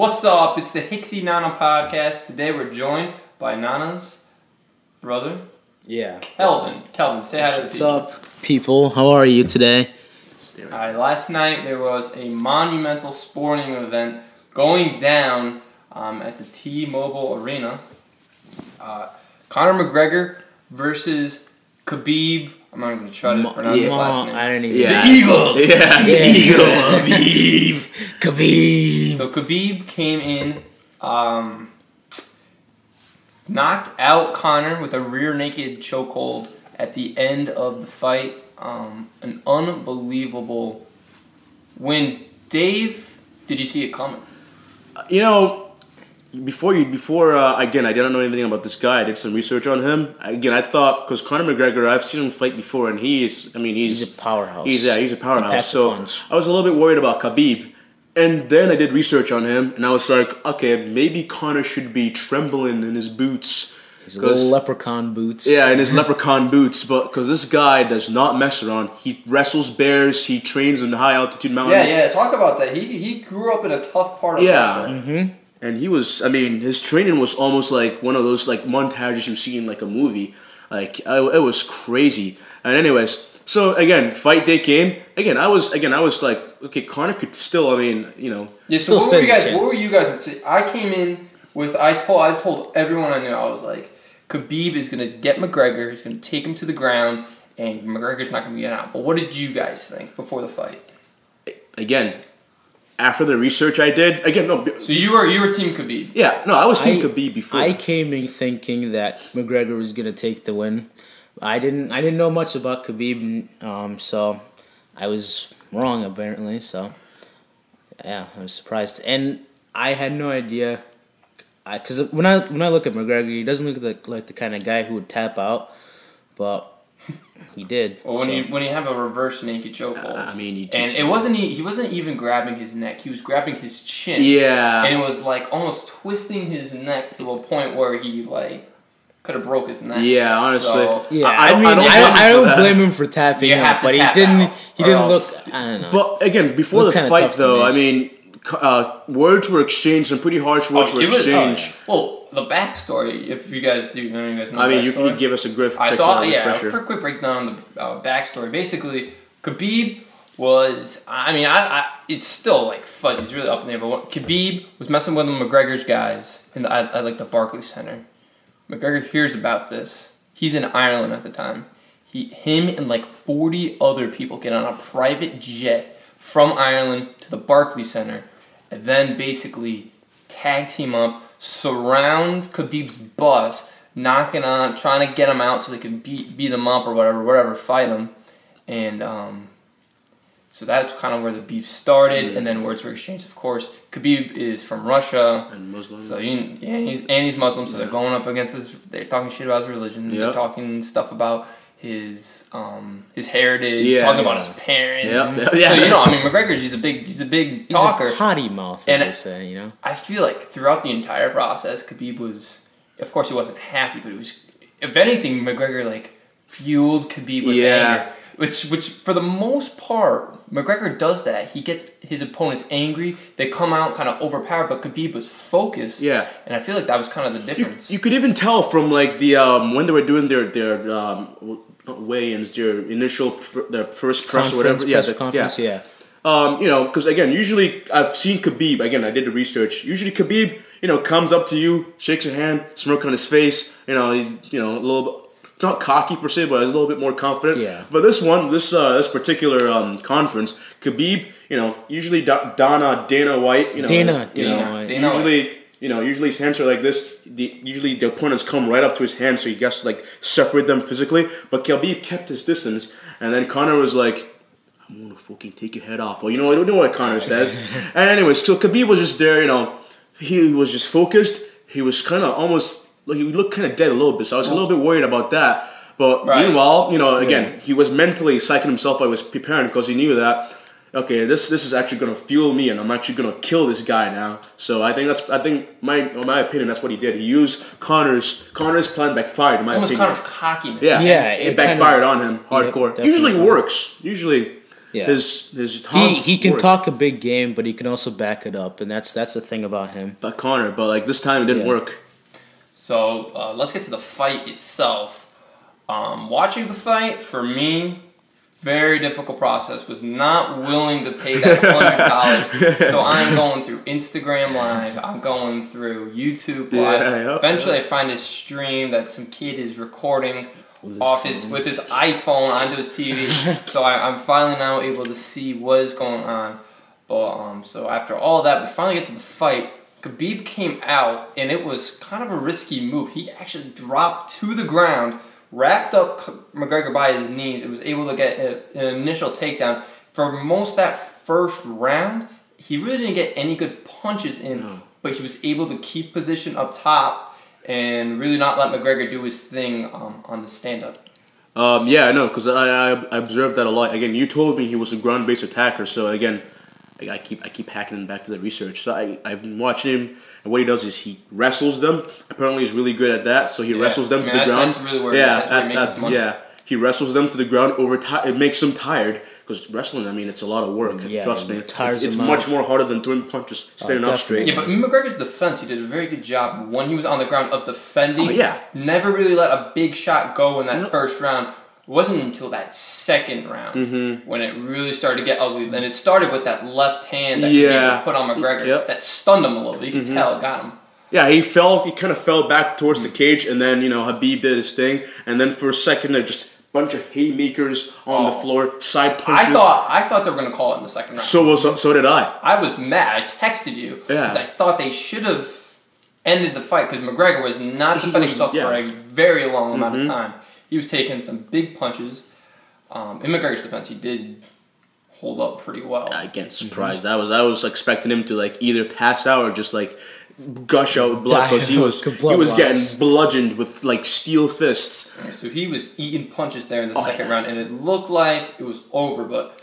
What's up? It's the Hixie Nana podcast. Today we're joined by Nana's brother, Yeah. Kelvin. Kelvin, say hi to the What's people. up, people? How are you today? Alright, last night there was a monumental sporting event going down um, at the T-Mobile Arena. Uh, Conor McGregor versus Khabib. I'm not going to try to Mo- pronounce his last name. I don't even. Yeah. The Eagle. Yeah, the Yeah. Eagle Khabib. Khabib. So Khabib came in, um, knocked out Conor with a rear naked chokehold at the end of the fight. Um, an unbelievable win. Dave, did you see it coming? You know, before you before uh, again, I didn't know anything about this guy. I did some research on him. Again, I thought because Conor McGregor, I've seen him fight before, and he's i mean, he's He's a powerhouse. He's yeah, he's a powerhouse. So. I was a little bit worried about Khabib, and then I did research on him, and I was like, okay, maybe Conor should be trembling in his boots. His 'cause- little leprechaun boots. Yeah, in his leprechaun boots, but because this guy does not mess around. He wrestles bears. He trains in high altitude mountains. Yeah, yeah, talk about that. He he grew up in a tough part of Yeah. And he was, I mean, his training was almost like one of those like montages you see in like a movie. Like I, it was crazy. And anyways, so again, fight day came. Again, I was again, I was like, okay, Conor could still. I mean, you know, Yeah. So what were you guys- what were you guys? I came in with I told I told everyone I knew I was like Khabib is gonna get McGregor. He's gonna take him to the ground, and McGregor's not gonna get out. But what did you guys think before the fight? again, after the research I did, again, no, So you were you were Team Khabib. yeah, no, I was Team I- Khabib before. I came in thinking that McGregor was gonna take the win. I didn't. I didn't know much about Khabib, um, so I was wrong apparently. So yeah, I was surprised, and I had no idea. Because when I when I look at McGregor, he doesn't look like like the kind of guy who would tap out, but he did. Well, when so. you when you have a reverse naked chokehold, I mean, you and it wasn't he, he wasn't even grabbing his neck. He was grabbing his chin. yeah, and it was like almost twisting his neck to a point where he like could have broke his neck. Yeah, honestly. So, Yeah, I- I I, don't- mean, I I don't don't, blame him I for don't blame him for tapping out, but tap he didn't. out, he didn't else- look. I don't know. But again, before the fight, though, me. I mean, uh, words were exchanged. Some pretty harsh words Oh, were it was- oh, exchanged. Well, the backstory, if you guys do, of you guys know. I mean, you can give us a griff. I saw, yeah, a refresher. quick, quick breakdown on the uh, backstory. Basically, Khabib was, I mean, I, I it's still like fuzzy. It's really up in the air. But what, Khabib was messing with McGregor's guys in the, at, at like the Barclays Center. McGregor hears about this. He's in Ireland at the time. He, him, and like forty other people get on a private jet from Ireland to the Barclays Center, and then basically tag team up, surround Khabib's bus, knocking on, trying to get him out so they could beat beat him up or whatever, whatever, fight him, and um, so that's kind of where the beef started, and then words were exchanged. Of course, Khabib is from Russia. and Muslim. So you, yeah, he's and he's Muslim, so they're going up against this. They're talking shit about his religion. They're talking stuff about his um his heritage. Yeah. talking about his parents. Yep. So Yeah. you know, I mean, McGregor's he's a big he's a big He's talker. a potty mouth, as And they say. You know. I feel like throughout the entire process, Khabib was, of course, he wasn't happy, but it was, if anything, McGregor like fueled Khabib with Yeah. anger. Which, which for the most part, McGregor does that. He gets his opponents angry. They come out kind of overpowered, but Khabib was focused. Yeah. and I feel like that was kind of the difference. you could even tell from like the um, when they were doing their their um, weigh-ins, their initial fir- their first press or whatever. Conference, Yeah, the- conference, yeah. Um, you know, because again, usually I've seen Khabib. Again, I did the research. Usually Khabib, you know, comes up to you, shakes your hand, smirk on his face. You know, he's you know a little bit not cocky per se, but he's a little bit more confident. Yeah. But this one, this uh, this particular um, conference, Khabib, you know, usually Da- Dana Dana White, you know, Dana, you Dana know, White. Dana White. usually. You know, usually his hands are like this. The, usually the opponents come right up to his hands, so he gets to like separate them physically. But Khabib kept his distance, and then Conor was like, I'm gonna fucking take your head off. Well, you know, I don't know what Conor says. and anyways, so Khabib was just there, you know, he was just focused. He was kind of almost, like, he looked kind of dead a little bit. So I was a little bit worried about that. But Right. meanwhile, you know, again, he was mentally psyching himself. I was preparing because he knew that. Okay, this this is actually gonna fuel me, and I'm actually gonna kill this guy now. So I think that's I think my in my opinion that's what he did. He used Conor's Conor's plan backfired in my Almost opinion. kind of cockiness. Yeah, Yeah, it, it kind backfired of- on him hardcore. definitely. Usually works. Usually, Yeah. His his He he can work. talk a big game, but he can also back it up, and that's that's the thing about him. But Conor, but like this time it didn't Yeah. work. So uh, let's get to the fight itself. Um, watching the fight for me, very difficult process. Was not willing to pay that hundred dollars. so I'm going through Instagram Live. I'm going through YouTube Live. Yeah, yep, Eventually, I find a stream that some kid is recording With off his phone. with his iPhone onto his TV. so I, I'm finally now able to see what is going on. But um, so after all that, we finally get to the fight. Khabib came out, and it was kind of a risky move. He actually dropped to the ground, wrapped up McGregor by his knees, and was able to get a, an initial takedown. For most that first round, he really didn't get any good punches in, No. but he was able to keep position up top and really not let McGregor do his thing um, on the stand up. Um, yeah, I know, because I, I I observed that a lot. Again, you told me he was a ground based attacker, so again, I, I keep I keep hacking him back to the research. So I I've been watching him, and what he does is he wrestles them. Apparently, he's really good at that. So he Yeah. wrestles them I to the that's- ground. that's really where- yeah, that's where he makes that's money. yeah. He wrestles them to the ground over time. It makes them tired because wrestling. I mean, it's a lot of work. Yeah, Trust me, it it's, it's much out. more harder than throwing punches oh, standing up straight. Yeah, but McGregor's defense, he did a very good job when he was on the ground of defending. Oh, yeah. Never really let a big shot go in that Yep. first round. It wasn't until that second round Mm-hmm. when it really started to get ugly. And it started with that left hand that Yeah. he put on McGregor Yep. that stunned him a little bit. You could Mm-hmm. tell it got him. Yeah, he fell. He kind of fell back towards the cage, and then you know Khabib did his thing, and then for a second there just a bunch of haymakers on the Oh. floor, side punches. I thought I thought they were gonna call it in the second round. so was so did I. I was mad. I texted you because Yeah. I thought they should have ended the fight because McGregor was not defending himself yeah. for Mm-hmm. a very long amount of time. He was taking some big punches. Um, in McGregor's defense, he did hold up pretty well. Again, surprised. I was I was expecting him to like either pass out or just like gush out blood because he was with he blood was getting bludgeoned with like steel fists. So he was eating punches there in the Oh, second yeah. round, and it looked like it was over. But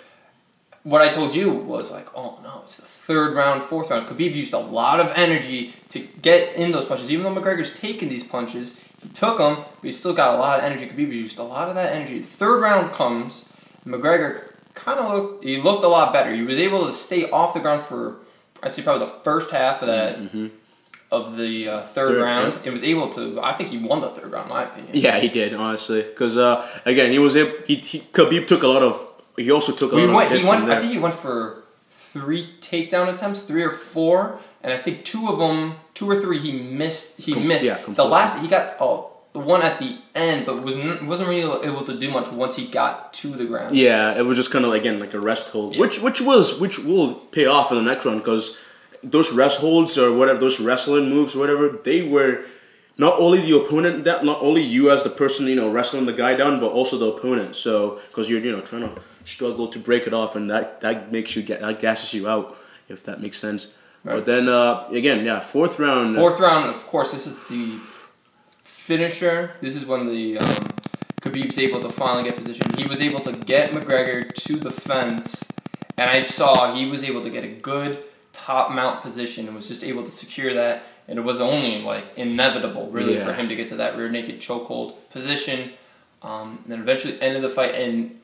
what I told you was like, oh no, it's the third round, fourth round. Khabib used a lot of energy to get in those punches. Even though McGregor's taking these punches, he took him, but he still got a lot of energy. Khabib used a lot of that energy. Third round comes, McGregor kind of looked. He looked a lot better. He was able to stay off the ground for, I'd say probably the first half of that. Of the uh, third, Third, round, yeah. and was able to. I think he won the third round, in my opinion. Yeah, he did honestly because uh, again he was able. He, he Khabib took a lot of. He also took a He lot went. of He hits went. in I think he went for three takedown attempts, three or four, and I think two of them, two or three, he missed. He Com- missed. yeah, the last he got. Oh, the one at the end, but was n- wasn't really able to do much once he got to the ground. Yeah, it was just kind of again like a rest hold, Yeah. which which was which will pay off in the next round because those rest holds or whatever those wrestling moves or whatever they were not only the opponent that not only you as the person you know wrestling the guy down but also the opponent. So because you're you know trying to struggle to break it off and that that makes you get that gasses you out if that makes sense. Right. But then uh, again, yeah, fourth round. Fourth round, of course, this is the finisher. This is when the um, Khabib's able to finally get position. He was able to get McGregor to the fence, and I saw he was able to get a good top mount position and was just able to secure that. And it was only like inevitable, really, Yeah. for him to get to that rear naked chokehold position. Um, and then eventually ended the fight, and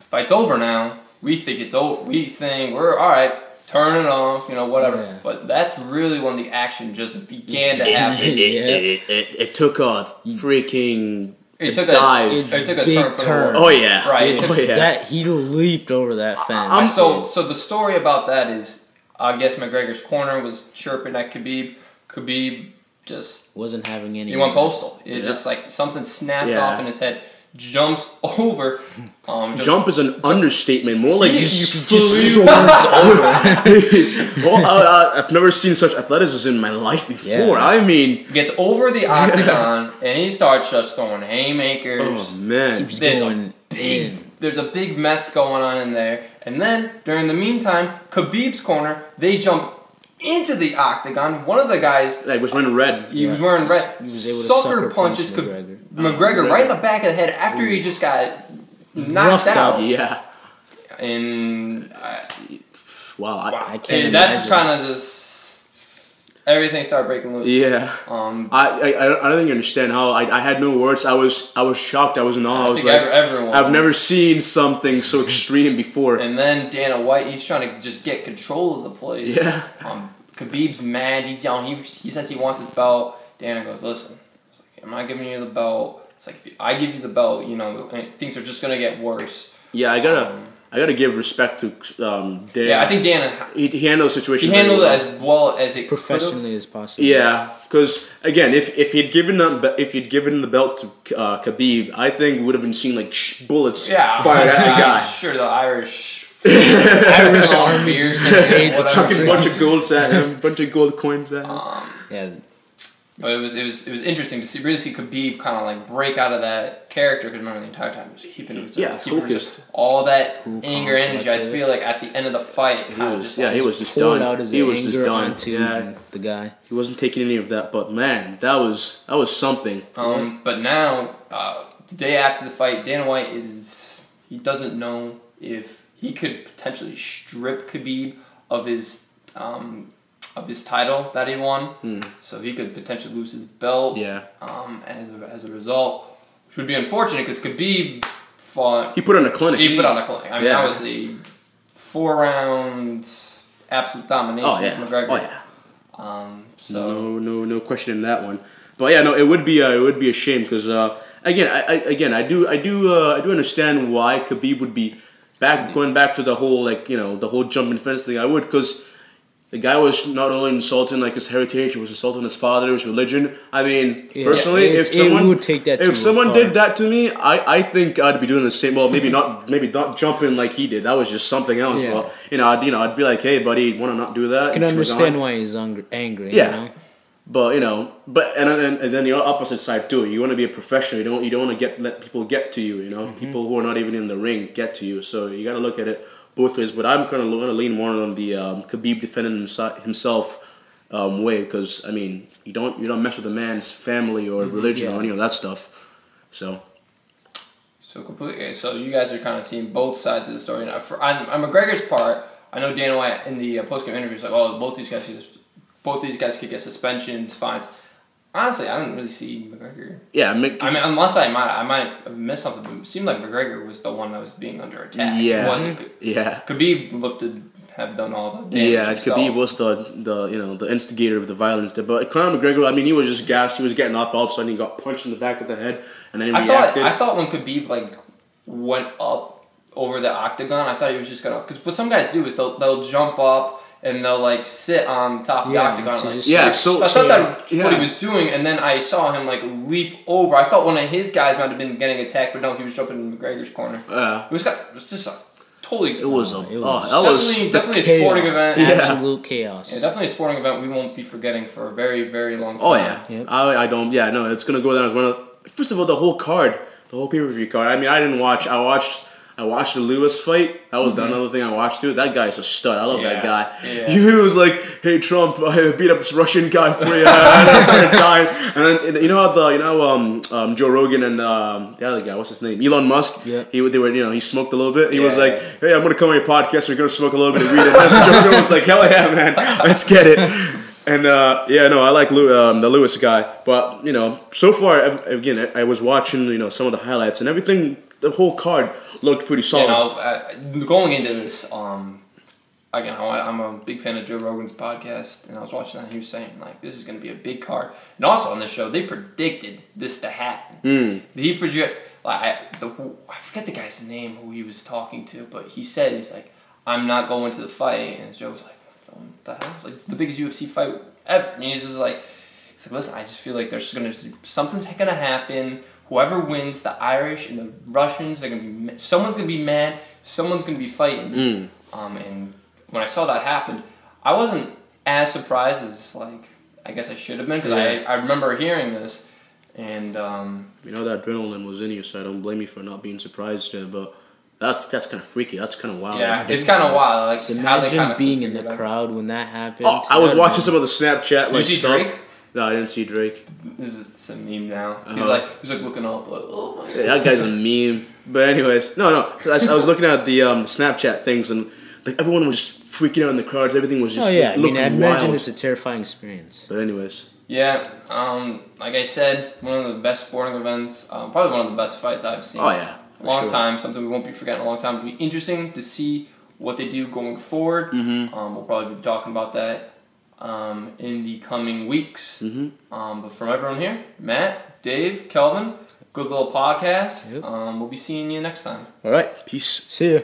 the fight's over now. We think it's over. We think we're all right. Turn it off, you know, whatever. Yeah. But that's really when the action just began to it, happen. it, Yeah. it, it, it took a freaking It took a- dive. It took a Big turn turn. oh yeah, Right, it Oh yeah. That he leaped over that fence. I'm so so the story about that is I guess McGregor's corner was chirping at Khabib. Khabib just wasn't having any. he went postal. It Yeah. just like something snapped Yeah. off in his head. Jumps over. Um, just, Jump is an understatement. More like He you just flew. soars well, uh, uh, I've never seen such athleticism in my life before. Yeah. I mean, gets over the octagon and he starts just throwing haymakers. oh man, Keeps There's a going big, in. there's a big mess going on in there. And then during the meantime, Khabib's corner, they jump into the octagon. One of the guys, like was wearing red. he was wearing red, He was able to sucker, sucker punches punch Khab- McGregor. McGregor Oh, right in the back of the head after he just got knocked Roughed out. out. Yeah. And uh, Wow. I, wow, I can't And that's kind of just. Everything started breaking loose. Yeah. Um, I, I, I don't think you understand how I, I had no words. I was I was shocked. I was in awe. I, I was like, ev- everyone. I've was. never seen something so extreme before. And then Dana White, he's trying to just get control of the place. Yeah. Um, Khabib's mad. He's yelling. He, he says he wants his belt. Dana goes, listen, like, I'm not giving you the belt. It's like if you, I give you the belt, you know, things are just gonna get worse. Yeah, I gotta Um, I gotta give respect to um, Dan. Yeah, I think Dan he, he handled the situation. he handled it as well as it could've. Professionally as possible. Yeah, because again, if if he'd given them, if he'd given the belt to uh, Khabib, I think would have been seen like sh- bullets Yeah, fired at the I'm guy, sure the Irish. Irish army beers just and invade the whatever. chucking a bunch of golds at him, bunch of gold coins at him. Um, Yeah, but it was it was it was interesting to see really see Khabib kind of like break out of that character because remember the entire time he was keeping it Yeah, keeping it focused. all that Cool, anger calm, energy. I feel like at the end of the fight, He was, just yeah, like, he was just done. out his He was just anger done. onto Yeah, the guy. he wasn't taking any of that. But man, that was that was something. Um, but now, uh, the day after the fight, Dana White is he doesn't know if he could potentially strip Khabib of his um, of his title that he won. Hmm. So he could potentially lose his belt. Yeah, Um, as a, as a result, which would be unfortunate because Khabib fought. he put on a clinic. He put on a clinic. I mean, Yeah. that was a four round absolute domination oh yeah, from McGregor. oh yeah. Um, so no, no, no question in that one. But yeah, no, it would be uh, it would be a shame because uh, again, I, I again I do I do uh, I do understand why Khabib would be back going back to the whole like you know the whole jumping fence thing. I would because the guy was not only insulting like his heritage, he was insulting his father, his religion. I mean, Yeah, personally, if someone would take that if someone did that to me, I, I think I'd be doing the same. Well, maybe not maybe not jumping like he did. That was just something else. Yeah. But you know, I'd you know I'd be like, hey, buddy, want to not do that? I can And understand why he's angry. angry Yeah. You know? But you know, but and, and and then the opposite side too. You want to be a professional. You don't you don't want to get let people get to you. You know, Mm-hmm. people who are not even in the ring get to you. So you got to look at it both ways. But I'm kind of going to lean more on the um, Khabib defending himself, um, way because I mean you don't you don't mess with a man's family or religion Mm-hmm. yeah. or any of that stuff. So So completely. So you guys are kind of seeing both sides of the story. Now, for on, on McGregor's part, I know Dana White in the uh, post game like, "Oh, both these guys, both these guys could get suspensions, fines." Honestly, I didn't really see McGregor. yeah, Mc- I mean, unless I might, I might have missed something. But it seemed like McGregor was the one that was being under attack. Yeah. Yeah. Khabib looked to have done all the damage Yeah, himself. Khabib was the, the you know the instigator of the violence there, but Conor McGregor, I mean, he was just gassed. He was getting up. All of a sudden, he got punched in the back of the head, and then he I thought reacted. I thought when Khabib like went up over the octagon, I thought he was just gonna because what some guys do is they'll they'll jump up and they'll like sit on top of Yeah, the octagon. Like, just- Yeah, so- I so- thought that's what he was doing, and then I saw him like leap over. I thought one of his guys might have been getting attacked, but no, he was jumping in McGregor's corner. uh, It was it was just a totally. it was a It was oh, that was definitely definitely a sporting Chaos. event. Yeah. Absolute chaos. Yeah, definitely a sporting event we won't be forgetting for a very very long time. oh yeah. Yep. I I don't yeah no it's gonna go down as one of first of all the whole card the whole pay per view card. I mean I didn't watch I watched. I watched the Lewis fight. That was the another thing I watched too. That guy's a stud. I love that Mm-hmm. Guy. yeah. He was like, "Hey Trump, I beat up this Russian guy for you." and I started dying. And then you know how the you know um, um, Joe Rogan and um, the other guy, what's his name, Elon Musk. Yeah. He they were you know he smoked a little bit. He was like, "Hey, I'm gonna come on your podcast. We're gonna smoke a little bit of weed." And Joe Rogan was like, "Hell yeah, man, let's get it." And uh, yeah, no, I like Lew- um, the Lewis guy, but you know, so far again, I was watching you know some of the highlights and everything. The whole card looked pretty You solid. know, uh, going into this, um, again, I- I'm a big fan of Joe Rogan's podcast, and I was watching that. And he was saying like, this is going to be a big card, and also on this show, they predicted this to happen. Mm. He project like I, the, I forget the guy's name who he was talking to, but he said he's like, I'm not going to the fight, and Joe was like, what the hell? It's like it's the biggest UFC fight ever. And he's just like, he's like, listen, I just feel like there's gonna something's gonna happen. Whoever wins, the Irish and the Russians, they're gonna be someone's gonna be mad. Someone's gonna be fighting. Mm. Um, and when I saw that happen, I wasn't as surprised as like I guess I should have been because Yeah. I I remember hearing this, and um, You know that adrenaline was in you, so I don't blame you for not being surprised. Uh, but that's that's kind of freaky. That's kind of wild. yeah, it's kind of wild. Like So how they imagine being in the crowd when that happened. Oh, I was watching some of the Snapchat like stuff. Drake? No, I didn't see Drake. This is it's a meme now. He's Uh-huh. like he's like looking up like oh my. Yeah, that guy's a meme. But anyways, no, no. I, was- I was looking at the um, Snapchat things, and like everyone was just freaking out in the crowds. Everything was just Oh yeah, I mean, I imagine it's a terrifying experience. But anyways, Yeah, um, like I said, one of the best sporting events, um, probably one of the best fights I've seen. oh yeah, for long sure. time, something we won't be forgetting a long time. It'll be interesting to see what they do going forward. Mhm. Um, we'll probably be talking about that um, in the coming weeks. Mhm. Um, but from everyone here, Matt, Dave, Kelvin, good little podcast. Yep. Um, we'll be seeing you next time. All right, peace. See ya.